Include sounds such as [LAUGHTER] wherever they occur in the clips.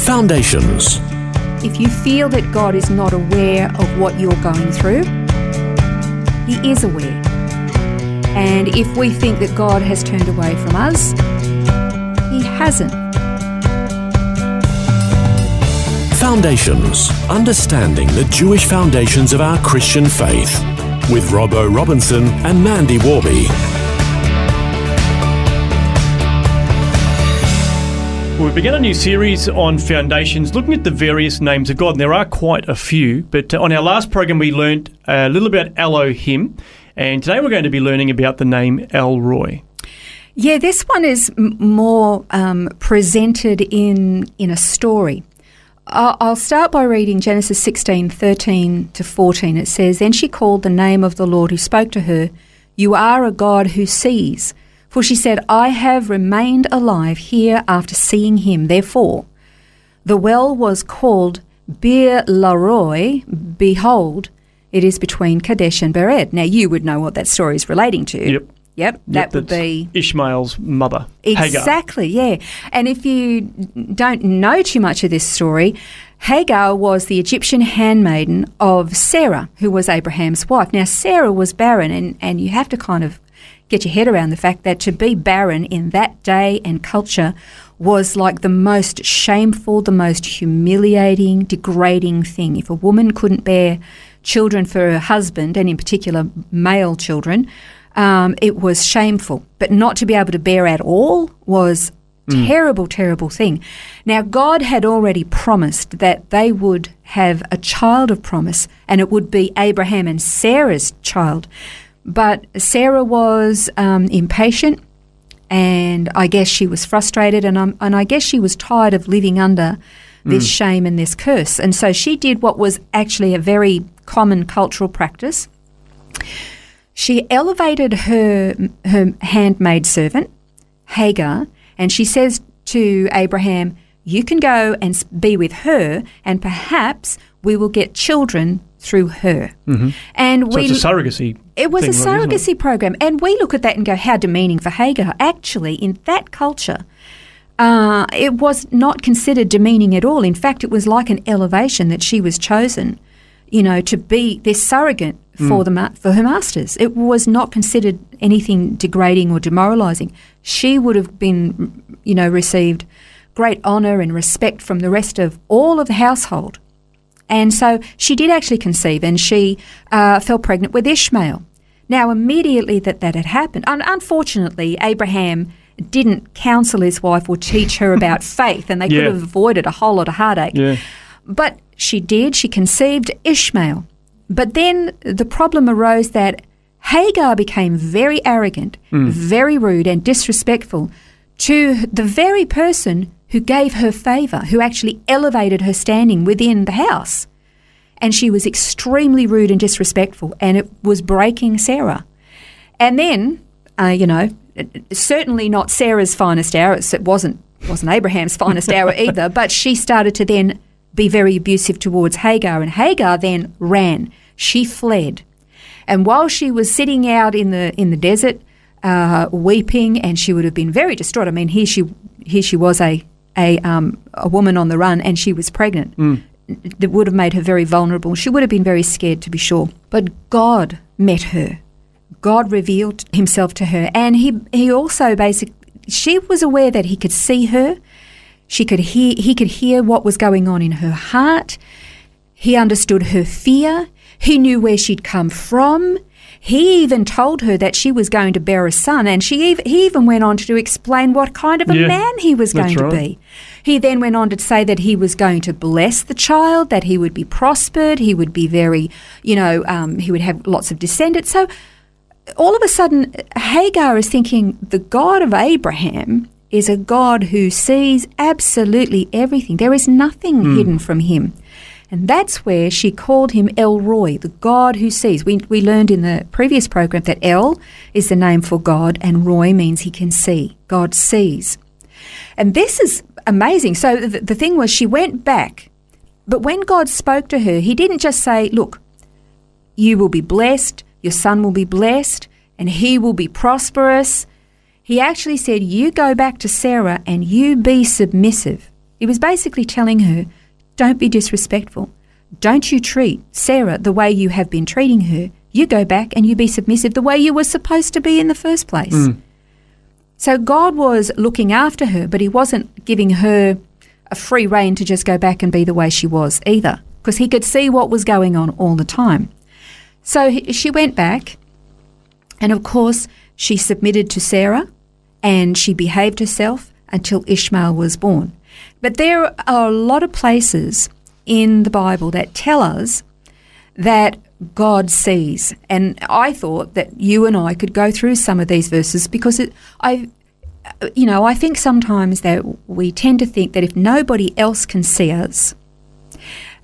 Foundations. If you feel that God is not aware of what you're going through, He is aware. And if we think that God has turned away from us, He hasn't. Foundations. Understanding the Jewish foundations of our Christian faith. With Robbo Robinson and Mandy Warby. We begin a new series on foundations, looking at the various names of God. And there are quite a few, but uh, on our last program, we learnt a little about Elohim, and today we're going to be learning about the name El Roi. Yeah, this one is more um, presented in in a story. I'll start by reading Genesis 16, 13 to 14. It says, Then she called the name of the Lord who spoke to her, You are a God who sees. For she said, I have remained alive here after seeing him. Therefore, the well was called Bir Laroi. Behold, it is between Kadesh and Bered. Now, you would know what that story is relating to. Yep. Yep, that Yep, would be Ishmael's mother, Hagar. Exactly, yeah. And if you don't know too much of this story, Hagar was the Egyptian handmaiden of Sarah, who was Abraham's wife. Now, Sarah was barren, and, and you have to kind of get your head around the fact that to be barren in that day and culture was like the most shameful, the most humiliating, degrading thing. If a woman couldn't bear children for her husband, and in particular male children, um, it was shameful. But not to be able to bear at all was terrible, terrible thing. Now, God had already promised that they would have a child of promise, and it would be Abraham and Sarah's child. But Sarah was um, impatient, and I guess she was frustrated, and, um, and I guess she was tired of living under this shame and this curse. And so she did what was actually a very common cultural practice. She elevated her her handmaid servant, Hagar, and she says to Abraham, "You can go and be with her, and perhaps we will get children through her." And Mm-hmm. So we it's a surrogacy. it was a thing, really, isn't surrogacy program, and we look at that and go, "How demeaning for Hagar." Actually, in that culture, uh, it was not considered demeaning at all. In fact, it was like an elevation that she was chosen, you know, to be this surrogate Hmm. for the ma- for her masters. It was not considered anything degrading or demoralising. She would have been, you know, received great honour and respect from the rest of all of the household. And so she did actually conceive and she uh, fell pregnant with Ishmael. Now, immediately that that had happened, un- unfortunately, Abraham didn't counsel his wife or teach her about [LAUGHS] faith, and they could have avoided a whole lot of heartache. Yeah. But she did, she conceived Ishmael. But then the problem arose that Hagar became very arrogant, very rude, and disrespectful to the very person who gave her favour, who actually elevated her standing within the house. And she was extremely rude and disrespectful, and it was breaking Sarah. And then, uh, you know, certainly not Sarah's finest hour. It wasn't wasn't Abraham's finest hour [LAUGHS] either. But she started to then be very abusive towards Hagar, and Hagar then ran. She fled, and while she was sitting out in the in the desert, uh, weeping, and she would have been very distraught. I mean, here she here she was a a um, a woman on the run, and she was pregnant. That would have made her very vulnerable. She would have been very scared, to be sure. But God met her. God revealed himself to her. And he, he also basically, she was aware that he could see her. She could hear, he could hear what was going on in her heart. He understood her fear. He knew where she'd come from. He even told her that she was going to bear a son, and she ev- he even went on to explain what kind of a Yeah, man he was going to be. He then went on to say that he was going to bless the child, that he would be prospered, he would be very, you know, um, he would have lots of descendants. So all of a sudden, Hagar is thinking the God of Abraham is a God who sees absolutely everything. There is nothing hidden from him. And that's where she called him El Roi, the God who sees. We, we learned in the previous program that El is the name for God and Roi means he can see. God sees. And this is amazing. So the, the thing was, she went back, but when God spoke to her, he didn't just say, Look, you will be blessed, your son will be blessed, and he will be prosperous. He actually said, You go back to Sarah and you be submissive. He was basically telling her, Don't be disrespectful. Don't you treat Sarah the way you have been treating her. You go back and you be submissive the way you were supposed to be in the first place. Mm. So God was looking after her, but He wasn't giving her a free rein to just go back and be the way she was either, because He could see what was going on all the time. So he- she went back, and of course, she submitted to Sarah and she behaved herself until Ishmael was born. But there are a lot of places in the Bible that tell us that God sees. And I thought that you and I could go through some of these verses because it, I, you know, I think sometimes that we tend to think that if nobody else can see us,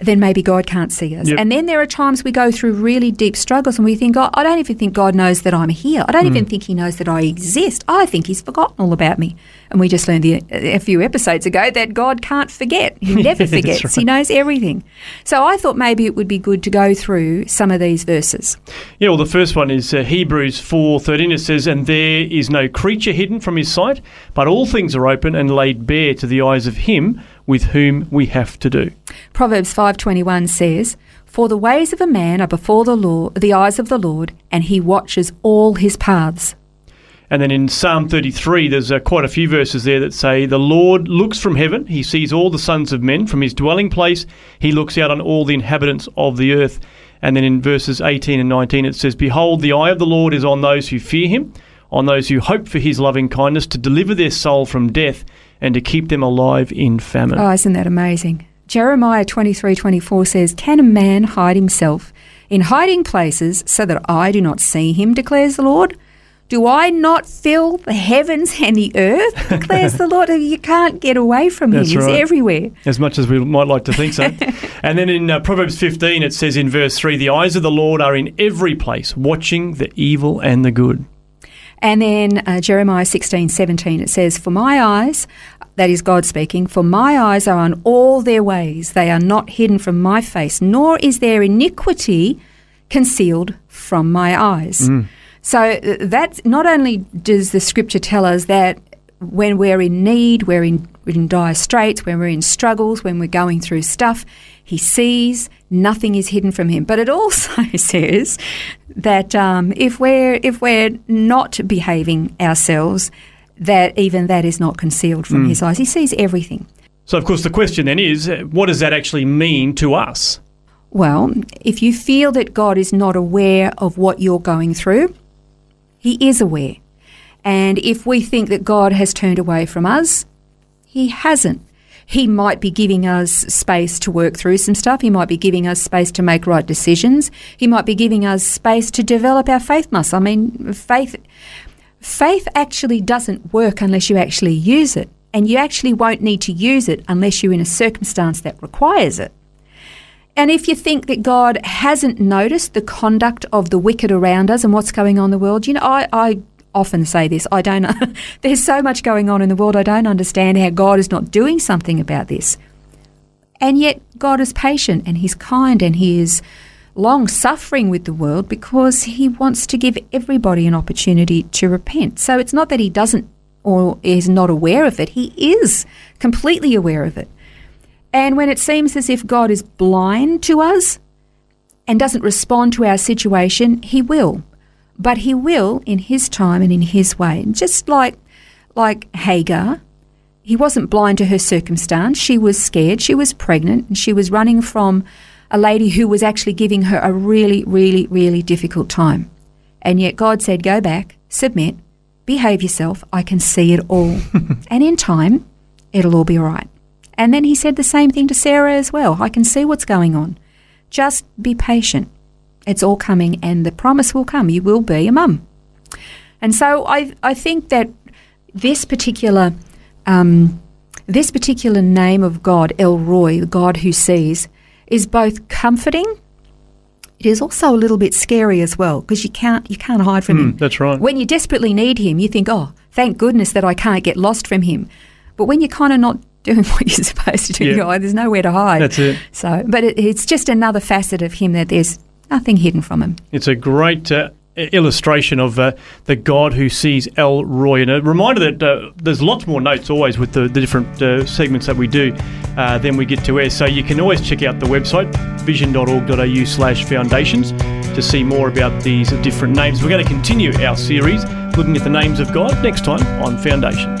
then maybe God can't see us. Yep. And then there are times we go through really deep struggles and we think, oh, I don't even think God knows that I'm here. I don't even think He knows that I exist. I think He's forgotten all about me. And we just learned the, a few episodes ago that God can't forget. He [LAUGHS] never forgets. He knows everything. So I thought maybe it would be good to go through some of these verses. Yeah, well, the first one is uh, Hebrews four thirteen. It says, "And there is no creature hidden from His sight, but all things are open and laid bare to the eyes of Him with whom we have to do." Proverbs 5:21 says, "For the ways of a man are before the law, the eyes of the Lord, and he watches all his paths." And then in Psalm 33, there's uh, quite a few verses there that say, The Lord looks from heaven, he sees all the sons of men. From his dwelling place, he looks out on all the inhabitants of the earth. And then in verses 18 and 19, it says, Behold, the eye of the Lord is on those who fear him, on those who hope for his loving kindness, to deliver their soul from death and to keep them alive in famine. Oh, isn't that amazing? Jeremiah 23:24 says, "Can a man hide himself in hiding places so that I do not see him?" declares the Lord. Do I not fill the heavens [LAUGHS] and the earth? declares the Lord. You can't get away from him. That's He's right. everywhere. as much as we might like to think so. [LAUGHS] and then in uh, Proverbs 15, it says in verse 3 The eyes of the Lord are in every place, watching the evil and the good. And then uh, Jeremiah 16, 17, it says, For my eyes, that is God speaking, for my eyes are on all their ways. They are not hidden from my face, nor is their iniquity concealed from my eyes. So uh, that not only does the scripture tell us that when we're in need, we're in, in dire straits, when we're in struggles, when we're going through stuff, he sees, nothing is hidden from him. But it also [LAUGHS] says that um, if we're if we're not behaving ourselves, that even that is not concealed from his eyes. He sees everything. So, of course, the question then is uh, what does that actually mean to us? Well, if you feel that God is not aware of what you're going through, He is aware. And if we think that God has turned away from us, He hasn't. He might be giving us space to work through some stuff. He might be giving us space to make right decisions. He might be giving us space to develop our faith muscle. I mean, faith faith actually doesn't work unless you actually use it. And you actually won't need to use it unless you're in a circumstance that requires it. And if you think that God hasn't noticed the conduct of the wicked around us and what's going on in the world, you know, I, I often say this I don't, [LAUGHS] there's so much going on in the world, I don't understand how God is not doing something about this. And yet, God is patient and He's kind and He is long suffering with the world because He wants to give everybody an opportunity to repent. So it's not that He doesn't or is not aware of it, He is completely aware of it. And when it seems as if God is blind to us and doesn't respond to our situation, He will. But He will in His time and in His way. And just like like Hagar, he wasn't blind to her circumstance. She was scared. She was pregnant and she was running from a lady who was actually giving her a really, really, really difficult time. And yet God said, Go back, submit, behave yourself. I can see it all. [LAUGHS] and in time, it'll all be all right. And then he said the same thing to Sarah as well. I can see what's going on. Just be patient. It's all coming and the promise will come. You will be a mum. And so I, I think that this particular um, this particular name of God, El Roi, the God who sees, is both comforting. It is also a little bit scary as well because you can't you can't hide from him. Mm, that's right. When you desperately need him, you think, "Oh, thank goodness that I can't get lost from him." But when you're kind of not [LAUGHS] doing what you're supposed to do, Yeah. you go, "Oh, there's nowhere to hide. That's it. So, but it, it's just another facet of him that there's nothing hidden from him. It's a great uh, illustration of uh, the God who sees El Roi. And a reminder that uh, there's lots more notes always with the, the different uh, segments that we do. Uh, then we get to air. So you can always check out the website, vision.org.au slash foundations, to see more about these different names. We're going to continue our series looking at the names of God next time on Foundations.